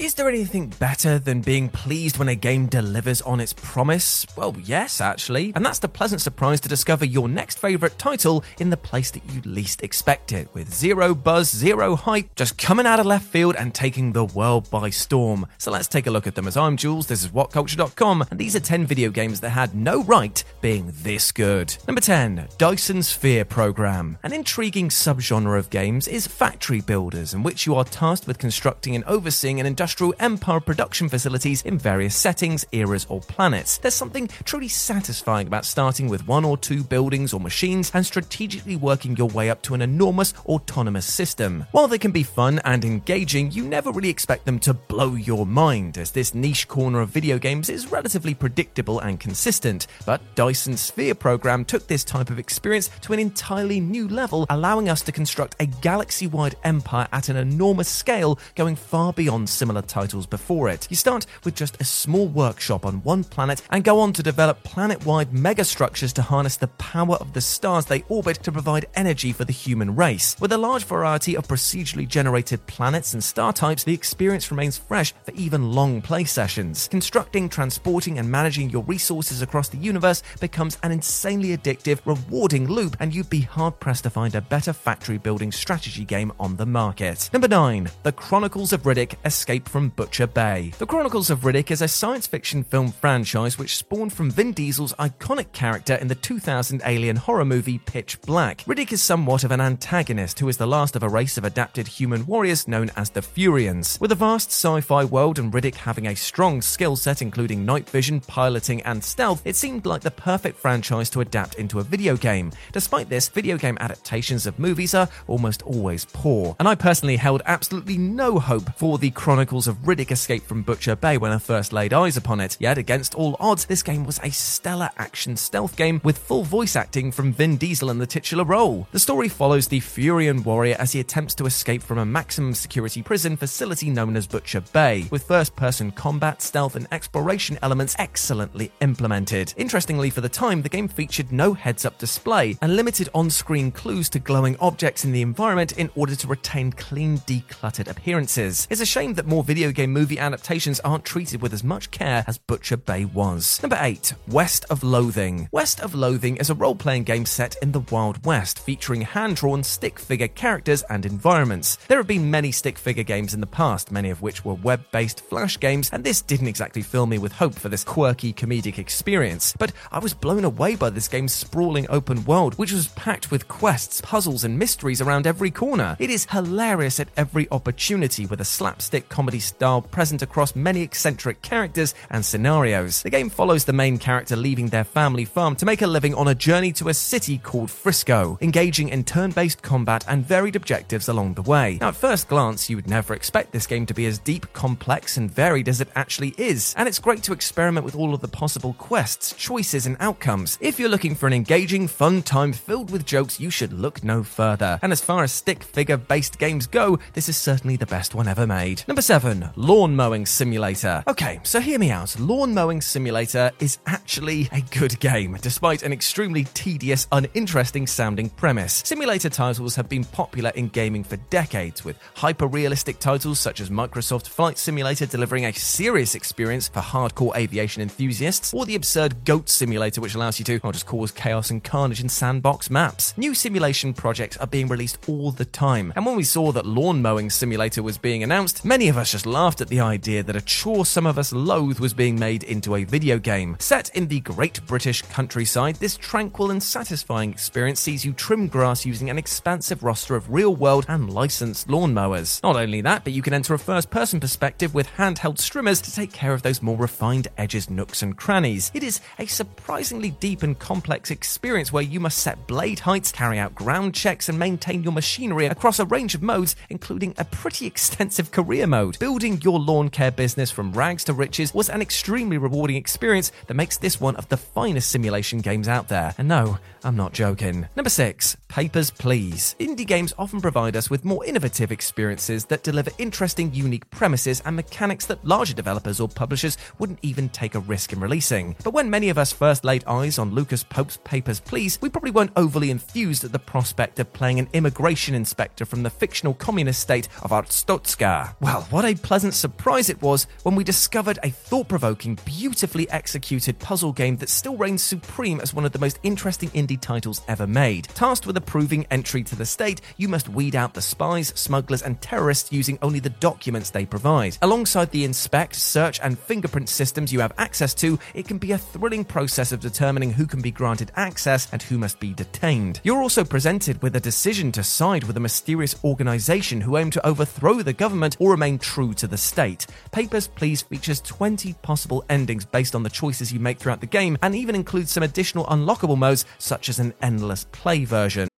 Is there anything better than being pleased when a game delivers on its promise? Well, yes, actually. And that's the pleasant surprise to discover your next favourite title in the place that you least expect it, with zero buzz, zero hype, just coming out of left field and taking the world by storm. So let's take a look at them. As I'm Jules, this is WhatCulture.com, and these are 10 video games that had no right being this good. Number 10, Dyson Sphere Program. An intriguing subgenre of games is factory builders, in which you are tasked with constructing and overseeing an industrial empire production facilities in various settings, eras, or planets. There's something truly satisfying about starting with one or two buildings or machines and strategically working your way up to an enormous autonomous system. While they can be fun and engaging, you never really expect them to blow your mind, as this niche corner of video games is relatively predictable and consistent. But Dyson Sphere program took this type of experience to an entirely new level, allowing us to construct a galaxy wide empire at an enormous scale, going far beyond similar titles before it. You start with just a small workshop on one planet and go on to develop planet wide megastructures to harness the power of the stars they orbit to provide energy for the human race. With a large variety of procedurally generated planets and star types, the experience remains fresh for even long play sessions. Constructing, transporting, and managing your resources across the universe becomes an insanely addictive, rewarding loop, and you'd be hard pressed to find a better factory building strategy game on the market. Number 9 The Chronicles of Riddick Escape from Butcher Bay. The Chronicles of Riddick is a science fiction film franchise which spawned from Vin Diesel's iconic character in the 2000 alien horror movie Pitch Black. Riddick is somewhat of an antagonist who is the last of a race of adapted human warriors known as the Furians. With a vast sci fi world and Riddick having a strong skill set including night vision, piloting, and stealth, it seemed like the perfect franchise to adapt into a video game. Despite this, video game adaptations of movies are almost always poor, and I personally held absolutely no hope for the Chronicles of Riddick Escape from Butcher Bay when I first laid eyes upon it. Yet, against all odds, this game was a stellar action stealth game with full voice acting from Vin Diesel in the titular role. The story follows the Furian warrior as he attempts to escape from a maximum security prison facility known as Butcher Bay, with first person combat, stealth, and exploration elements excellently implemented. Interestingly, for the time, the game featured no heads up display and limited on screen clues to glowing objects in the environment in order to retain clean, decluttered appearances. It's a shame that more video game movie adaptations aren't treated with as much care as Butcher Bay was. Number 8. West of Loathing. West of Loathing is a role playing game set in the Wild West, featuring hand drawn stick figure characters and environments. There have been many stick figure games in the past, many of which were web based flash games, and this didn't exactly fill me with hope for this quirky comedic experience. But I was blown away by this game's sprawling open world, which was packed with quests, puzzles, and mysteries around every corner. It is hilarious at every opportunity with a slapstick comedy style present across many eccentric characters and scenarios. The game follows the main character leaving their family farm to make a living on a journey to a city called Frisco, engaging in turn based combat and varied objectives along the way. Now, at first glance, you would never expect this game to be as deep, complex, and varied as it actually is, and it's great to experiment with all of the possible quests, choices, and outcomes. If you're looking for an engaging, fun time filled with jokes, you should look no further. And as far as stick figure based games go, this is certainly the best one ever made. Number 7 7. Lawn Mowing Simulator. Okay, so hear me out. Lawn Mowing Simulator is actually a good game, despite an extremely tedious, uninteresting sounding premise. Simulator titles have been popular in gaming for decades, with hyper realistic titles such as Microsoft Flight Simulator delivering a serious experience for hardcore aviation enthusiasts, or the absurd Goat Simulator, which allows you to, just cause chaos and carnage in sandbox maps. New simulation projects are being released all the time, and when we saw that Lawn Mowing Simulator was being announced, many of us just laughed at the idea that a chore some of us loathe was being made into a video game. Set in the great British countryside, this tranquil and satisfying experience sees you trim grass using an expansive roster of real world and licensed lawnmowers. Not only that, but you can enter a first person perspective with handheld strimmers to take care of those more refined edges, nooks, and crannies. It is a surprisingly deep and complex experience where you must set blade heights, carry out ground checks, and maintain your machinery across a range of modes, including a pretty extensive career mode. Building your lawn care business from rags to riches was an extremely rewarding experience that makes this one of the finest simulation games out there. And no, I'm not joking. Number six, Papers, Please. Indie games often provide us with more innovative experiences that deliver interesting, unique premises and mechanics that larger developers or publishers wouldn't even take a risk in releasing. But when many of us first laid eyes on Lucas Pope's Papers, Please, we probably weren't overly enthused at the prospect of playing an immigration inspector from the fictional communist state of Arstotzka. Well, what a pleasant surprise it was when we discovered a thought provoking, beautifully executed puzzle game that still reigns supreme as one of the most interesting indie titles ever made. Tasked with approving entry to the state, you must weed out the spies, smugglers, and terrorists using only the documents they provide. Alongside the inspect, search, and fingerprint systems you have access to, it can be a thrilling process of determining who can be granted access and who must be detained. You're also presented with a decision to side with a mysterious organization who aim to overthrow the government or remain true to the state. Papers, Please features 20 possible endings based on the choices you make throughout the game and even includes some additional unlockable modes such as an endless play version.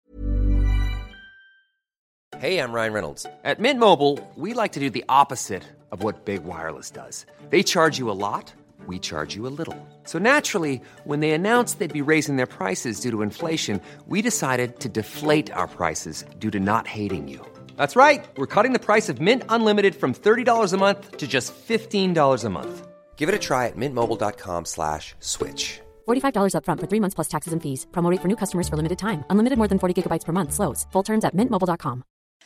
Hey, I'm Ryan Reynolds. At Mint Mobile, we like to do the opposite of what Big Wireless does. They charge you a lot, we charge you a little. So naturally, when they announced they'd be raising their prices due to inflation, we decided to deflate our prices due to not hating you. That's right. We're cutting the price of Mint Unlimited from $30 a month to just $15 a month. Give it a try at mintmobile.com slash switch. $45 upfront for three months plus taxes and fees. Promo for new customers for limited time. Unlimited more than 40 gigabytes per month. Slows. Full terms at mintmobile.com.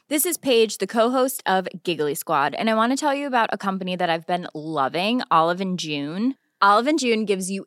This is Paige, the co-host of Giggly Squad, and I want to tell you about a company that I've been loving, Olive and June. Olive and June gives you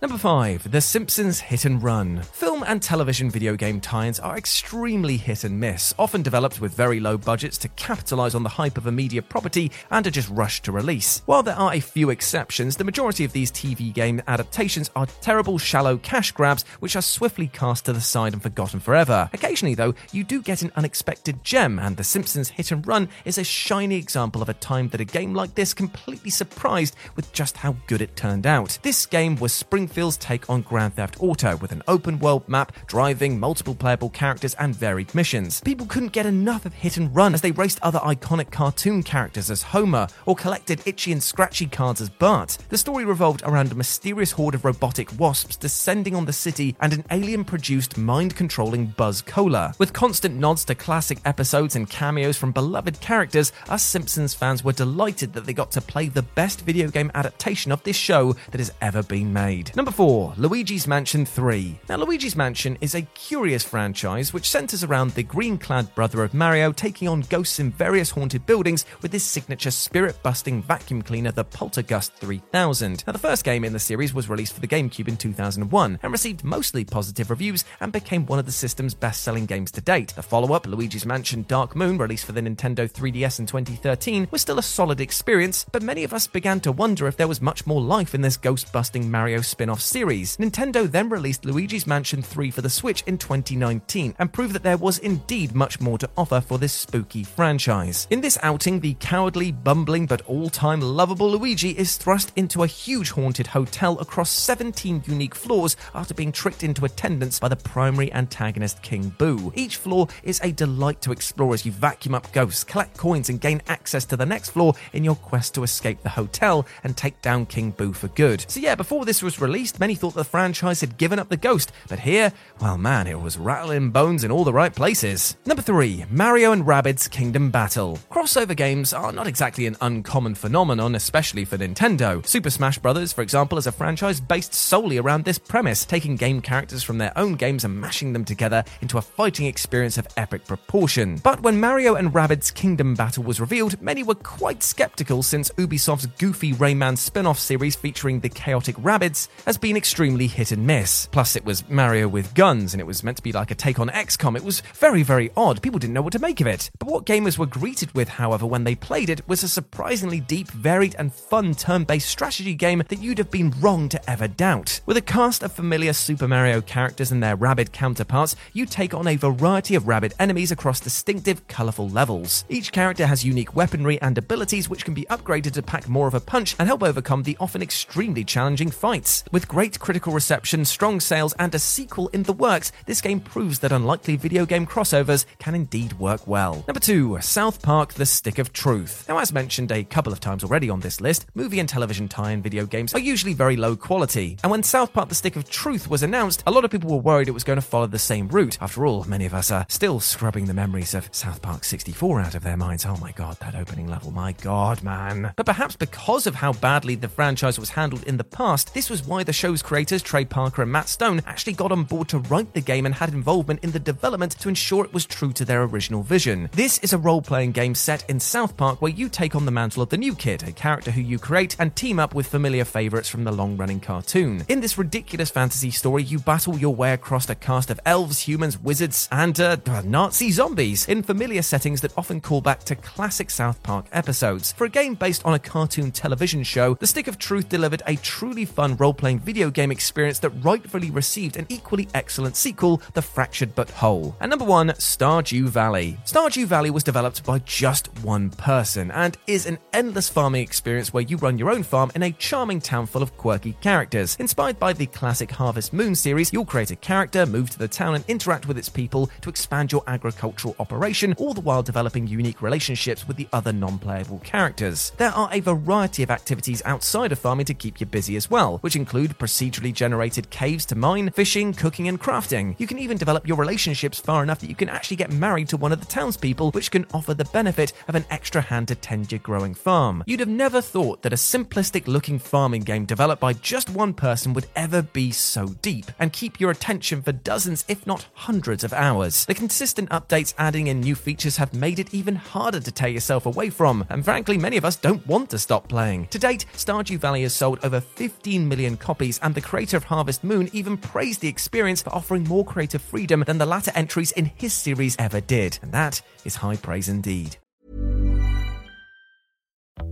Number 5. The Simpsons Hit and Run. Film and television video game tie ins are extremely hit and miss, often developed with very low budgets to capitalize on the hype of a media property and are just rushed to release. While there are a few exceptions, the majority of these TV game adaptations are terrible, shallow cash grabs which are swiftly cast to the side and forgotten forever. Occasionally, though, you do get an unexpected gem, and The Simpsons Hit and Run is a shiny example of a time that a game like this completely surprised with just how good it turned out. This game was Springfield's take on Grand Theft Auto, with an open world map, driving, multiple playable characters, and varied missions. People couldn't get enough of Hit and Run as they raced other iconic cartoon characters as Homer, or collected itchy and scratchy cards as Bart. The story revolved around a mysterious horde of robotic wasps descending on the city and an alien produced mind controlling Buzz Cola. With constant nods to classic episodes and cameos from beloved characters, us Simpsons fans were delighted that they got to play the best video game adaptation of this show that has ever been made. Number 4, Luigi's Mansion 3. Now, Luigi's Mansion is a curious franchise which centers around the green clad brother of Mario taking on ghosts in various haunted buildings with his signature spirit busting vacuum cleaner, the Poltergust 3000. Now, the first game in the series was released for the GameCube in 2001 and received mostly positive reviews and became one of the system's best selling games to date. The follow up, Luigi's Mansion Dark Moon, released for the Nintendo 3DS in 2013, was still a solid experience, but many of us began to wonder if there was much more life in this ghost busting Mario spin off series. Nintendo then released Luigi's Mansion 3 for the Switch in 2019 and proved that there was indeed much more to offer for this spooky franchise. In this outing, the cowardly, bumbling, but all time lovable Luigi is thrust into a huge haunted hotel across 17 unique floors after being tricked into attendance by the primary antagonist King Boo. Each floor is a delight to explore as you vacuum up ghosts, collect coins, and gain access to the next floor in your quest to escape the hotel and take down King Boo for good. So, yeah, before this was released, many thought the franchise had given up the ghost, but here, well, man, it was rattling bones in all the right places. Number 3 Mario and Rabbids Kingdom Battle. Crossover games are not exactly an uncommon phenomenon, especially for Nintendo. Super Smash Bros., for example, is a franchise based solely around this premise, taking game characters from their own games and mashing them together into a fighting experience of epic proportion. But when Mario and Rabbids Kingdom Battle was revealed, many were quite skeptical since Ubisoft's goofy Rayman spin off series featuring the chaotic Rabbids has been extremely hit and miss. Plus, it was Mario with guns, and it was meant to be like a take on XCOM. It was very, very odd. People didn't know what to make of it. But what gamers were greeted with, however, when they played it, was a surprisingly deep, varied, and fun turn based strategy game that you'd have been wrong to ever doubt. With a cast of familiar Super Mario characters and their Rabbid counterparts, you take on a variety of Rabbid enemies across distinctive, colourful levels. Each character has unique weaponry and abilities which can be upgraded to pack more of a punch and help overcome the often extremely challenging fights. With great critical reception, strong sales, and a sequel in the works, this game proves that unlikely video game crossovers can indeed work well. Number 2, South Park The Stick of Truth. Now, as mentioned a couple of times already on this list, movie and television tie in video games are usually very low quality. And when South Park The Stick of Truth was announced, a lot of people were worried it was going to follow the same route. After all, many of us are still scrubbing the memories of South Park 64 out of their minds. Oh my god, that opening level, my god, man. But perhaps because of how badly the franchise was handled in the past, this was why the show's creators, Trey Parker and Matt Stone, actually got on board to write the game and had involvement in the development to ensure it was true to their original vision. This is a role playing game set in South Park where you take on the mantle of the new kid, a character who you create and team up with familiar favourites from the long running cartoon. In this ridiculous fantasy story, you battle your way across a cast of elves, humans, wizards, and uh, Nazi zombies in familiar settings that often call back to classic South Park episodes. For a game based on a cartoon television show, The Stick of Truth delivered a truly fun role playing video game experience that rightfully received an equally excellent sequel, The Fractured But Whole. And number one, Stardew Valley. Stardew Valley was developed by just one person and is an endless farming experience where you run your own farm in a charming town full of quirky characters. Inspired by the classic Harvest Moon series, you'll create a character, move to the town, and interact with its people to expand your agricultural operation, all the while developing unique relationships with the other non playable characters. There are a variety of activities outside of farming to keep you busy as well, which include procedurally generated caves to mine, fishing, cooking, and crafting. You can even develop your relationships far enough that you can actually get married to one of the townspeople, which can offer the benefit of an extra hand to tend your growing farm. You'd have never thought that a simplistic looking farming game developed by just one person would ever be so deep and keep your attention for dozens, if not hundreds, of hours. The consistent updates adding in new features have made it even harder to tear yourself away from, and frankly, many of us don't want to stop playing. To date, Stardew Valley has sold over 15 million million copies, and the creator of Harvest Moon even praised the experience for offering more creative freedom than the latter entries in his series ever did. And that is high praise indeed.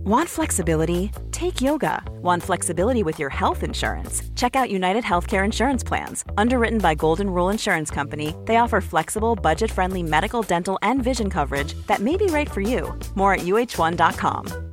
Want flexibility? Take yoga. Want flexibility with your health insurance? Check out United Healthcare Insurance Plans. Underwritten by Golden Rule Insurance Company, they offer flexible, budget friendly medical, dental, and vision coverage that may be right for you. More at uhone.com.